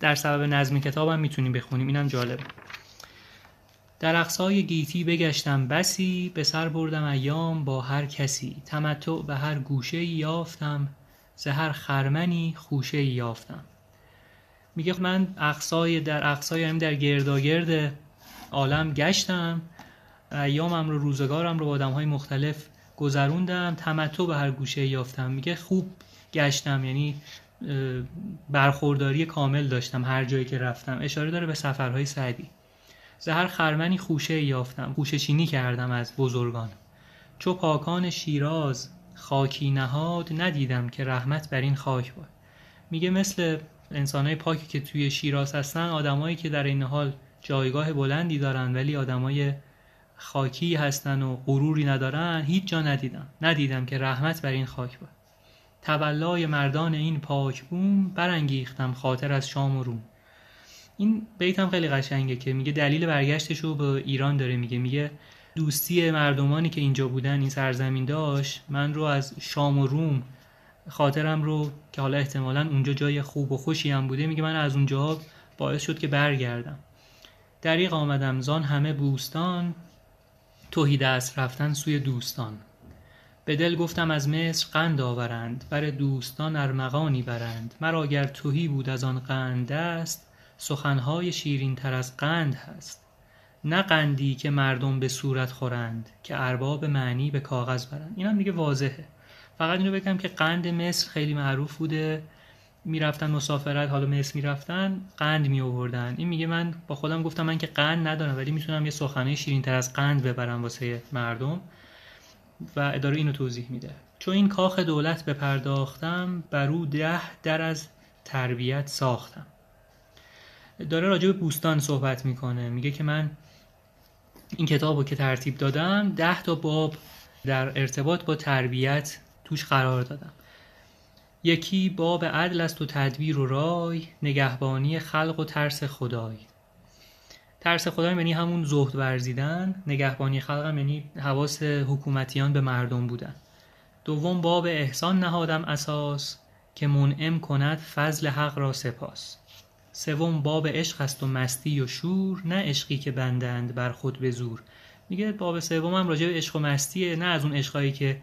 در سبب نظم کتابم می‌تونیم بخونیم. اینم جالبه. در اقصای گیتی بگشتم بسی به سر بردم ایام با هر کسی. تمتع به هر گوشه یافتم ز هر خرمنی خوشه یافتم. میگه من اقصای در اقصای یعنی در گرداگرد عالم گشتم. ایامم رو روزگارم رو با آدم های مختلف گذروندم. تمتع به هر گوشه یافتم. میگه خوب گشتم. یعنی برخورداری کامل داشتم هر جایی که رفتم. اشاره داره به سفرهای سعدی. زهر خرمنی خوشه یافتم. خوشه چینی کردم از بزرگان. چو پاکان شیراز خاکی نهاد ندیدم که رحمت بر این خاک باد. میگه مثل انسانهای پاکی که توی شیراز هستن آدمایی که در این حال جایگاه بلندی دارن ولی آدمای خاکی هستن و غروری ندارن هیچ جا ندیدم. ندیدم که رحمت بر این خاک باد. تولای مردان این پاک بوم برانگیختم خاطر از شام و روم. این بیت هم خیلی قشنگه که میگه دلیل برگشتش رو به ایران داره میگه. میگه دوستی مردمانی که اینجا بودن این سرزمین داشت من رو از شام و روم خاطرم رو که حالا احتمالا اونجا جای خوب و خوشی هم بوده میگه من از اونجا باعث شد که برگردم. دریق آمدم زان همه بوستان توهی دست رفتن سوی دوستان. به دل گفتم از مصر قند آورند بر دوستان ارمغانی برند. مرا گر تهی بود از آن قند دست سخنهای شیرین تر از قند هست. نه قندی که مردم به صورت خورند که ارباب معنی به کاغذ برند. این هم دیگه واضحه. فقط اینو بگم که قند مصر خیلی معروف بوده. می‌رفتن مسافرت حالا مصر می‌رفتن قند می آوردن این میگه من با خودم گفتم من که قند ندارم ولی می‌تونم یه سخنه شیرین تر از قند ببرم واسه مردم. و اداره اینو توضیح میده. چون این کاخ دولت بپرداختم بر او ده در از تربیت ساختم. داره راجع به بوستان صحبت می‌کنه. میگه که من این کتاب رو که ترتیب دادم ده تا باب در ارتباط با تربیت توش قرار دادم. یکی باب عدل است و تدبیر و رای نگهبانی خلق و ترس خدای. ترس خدای یعنی همون زهد ورزیدن نگهبانی خلق هم یعنی حواس حکومتیان به مردم بودن. دوم باب احسان نهادم اساس که منعم کند فضل حق را سپاس. سوم باب عشق است و مستی و شور نه عشقی که بندند بر خود به زور. میگه باب سوم هم راجع به عشق و مستیه نه از اون عشقایی که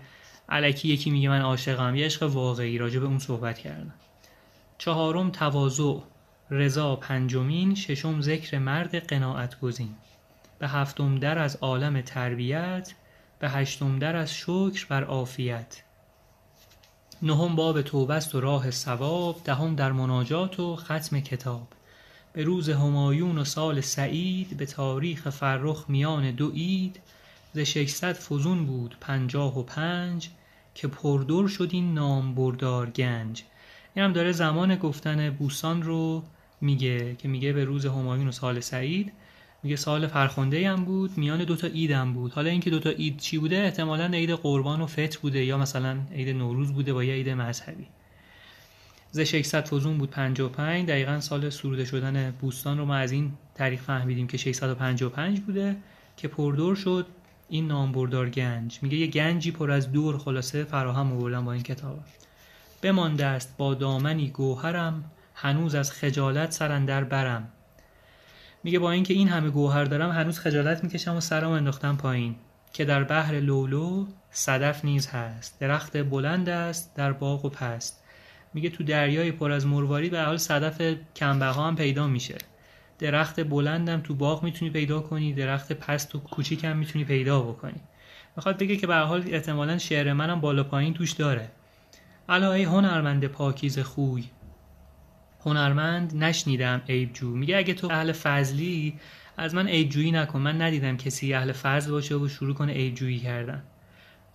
علکی یکی میگه من عاشقم یه عشق واقعی راجع به اون صحبت کردن چهارم تواضع. رضا پنجمین ششم ذکر مرد قناعت گزین به هفتم در از عالم تربیت به هشتم در از شکر بر عافیت. نهم باب توبه و راه ثواب دهم در مناجات و ختم کتاب. به روز همایون و سال سعید به تاریخ فرخ میان دو عید ز ششصد فزون بود پنجاه و پنج که پردر شد این نامبردار گنج. این هم داره زمان گفتن بوسان رو میگه که میگه به روز همایون و سال سعید. میگه سال فرخنده هم بود میان دوتا عید هم بود. حالا اینکه دوتا عید چی بوده؟ احتمالا عید قربان و فطر بوده یا مثلا عید نوروز بوده با یه عید مذهبی. ز 600 فزون بود 55 دقیقا سال سروده شدن بوستان رو ما از این تاریخ فهمیدیم که 655 بوده که پردور شد این نامبردار گنج. میگه یه گنجی پر از دور خلاصه فراهم آوردن با این کتاب. بمانده است با دامنی گوهرم هنوز از خجالت سرندر برم. میگه با اینکه این همه گوهر دارم هنوز خجالت می‌کشم و سرم انداختم پایین که در بحر لولو صدف نیز هست. درخت بلند است در باغ و پست. میگه تو دریای پر از مروارید به حال صدف کمبه هم پیدا میشه. درخت بلندم تو باغ می‌تونی پیدا کنی درخت پست و کوچیک هم می‌تونی پیدا بکنی. می‌خواد بگه که به حال احتمالا شعر منم بالا پایین توش داره. الا ای هنرمند پاکیز خوی. هنرمند نشنیدم عیب جو. میگه اگه تو اهل فضلی از من عیب جویی نکن. من ندیدم کسی اهل فضل باشه و شروع کنه عیب جویی کردن.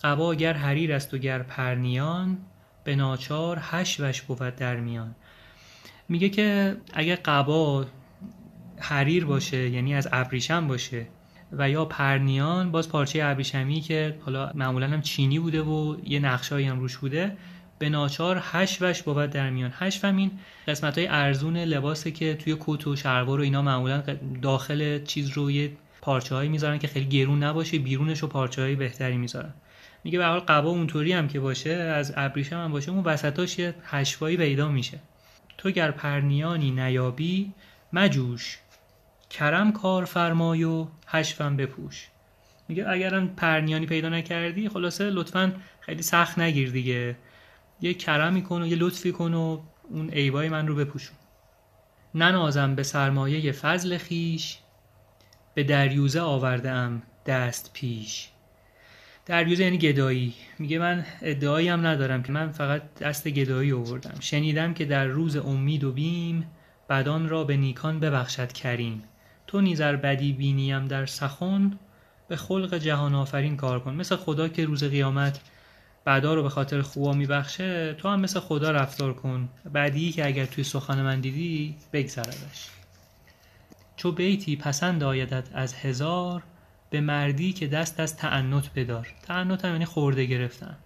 قبا گر حریر است و گر پرنیان به ناچار هش وش بود در میان. میگه که اگه قبا حریر باشه یعنی از ابریشم باشه و یا پرنیان باز پارچه ابریشمی که حالا معمولا هم چینی بوده و یه نقشهایی هم روش بوده به ناچار وش بود در میان. هشو این قسمت های ارزون لباسه که توی کت و شلوار و اینا معمولا داخل چیز رو یه پارچه هایی می‌ذارن که خیلی گرون نباشه بیرونش رو پارچه های بهتری می‌ذارن. میگه به حال قبا اونطوری هم که باشه از ابریشم هم باشه اون وسطاش یه حشوایی پیدا میشه. تو گر پرنیانی نیابی مجوش. کرم کار فرمای و حشفم بپوش. میگه اگرم پرنیانی پیدا نکردی خلاصه لطفا خیلی سخت نگیر دیگه. یه کرمی کن و یه لطفی کن و اون عیبای من رو بپوشون. ننازم به سرمایه فضل خیش به دریوزه آورده ام دست پیش. دریوزه یعنی گدایی. میگه من ادعایی هم ندارم که من فقط دست گدایی آوردم. شنیدم که در روز امید و بیم بدان را به نیکان ببخشد کریم. تو نیزر بدی بینیم در سخن به خلق جهان آفرین کار کن. مثل خدا که روز قیامت بعدا رو به خاطر خوبا میبخشه تو هم مثل خدا رفتار کن. بعدی که اگر توی سخن من دیدی بگذردش. چو بیتی پسند آیدت از هزار به مردی که دست از تعنت بدار. تعنت هم یعنی خورده گرفتن.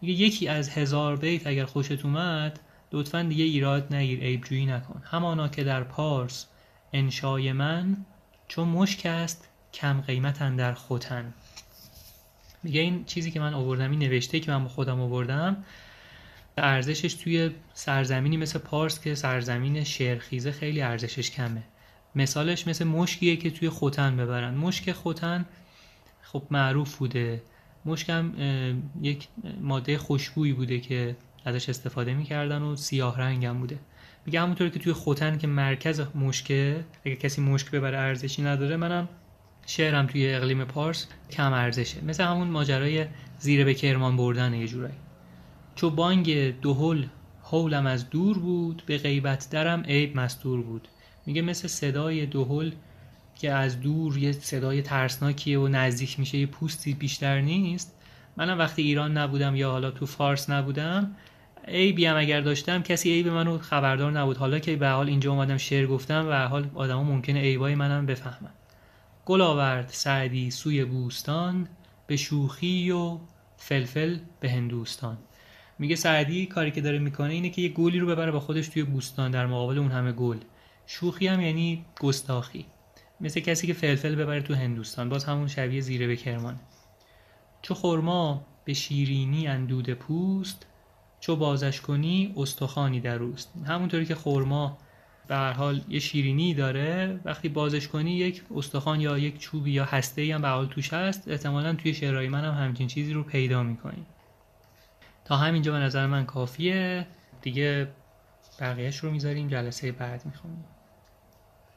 میگه یکی از هزار بیت اگر خوشت اومد لطفا دیگه ایراد نگیر عیبجویی نکن. همانا که در پارس انشای من چون مشک است کم قیمت در خوتن میگه این چیزی که من آوردم این نوشته که من با خودم آوردم ارزشش توی سرزمینی مثل پارس که سرزمین شعرخیزه خیلی ارزشش کمه. مثالش مثل مشکیه که توی خوتن ببرن. مشک خوتن خب معروف بوده. مشک یک ماده خوشبویی بوده که ازش استفاده می‌کردن و سیاه رنگ هم بوده. میگه همونطور که توی خوتن که مرکز مشکه اگه کسی مشک ببره ارزشی نداره منم شعرم توی اقلیم پارس کم ارزشه. مثل همون ماجرای زیر به کرمان بردن یه جورایی. چو بانگ دهل حولم از دور بود به غیبت درم عیب مستور بود. میگه مثل صدای دهل که از دور یه صدای ترسناکیه و نزدیک میشه یه پوستی بیشتر نیست. منم وقتی ایران نبودم یا حالا تو فارس نبودم عیبی هم اگر داشتم کسی عیب منو خبردار نبود. حالا که به حال اینجا اومدم شعر گفتم و حال آدما ممکنه عیبای منم بفهمن. گل آورد سعدی سوی بوستان به شوخی و فلفل به هندوستان. میگه سعدی کاری که داره می‌کنه اینه که یه گلی رو ببره با خودش توی بوستان در مقابل اون همه گل. شوخی هم یعنی گستاخی. مثل کسی که فلفل ببره تو هندوستان. باز همون شبیه زیره به کرمان. چو خرما به شیرینی اندود پوست چو بازش کنی استخوانی در اوست. همونطوری که خرما به هر حال یه شیرینی داره. وقتی بازش کنی یک استخوان یا یک چوبی یا هسته ای هم به حال توش هست. احتمالا توی شعرهای من هم همچین چیزی رو پیدا می‌کنیم تا همینجا به نظر من کافیه. دیگه بقیهش رو می‌ذاریم. جلسه بعد می‌خونیم.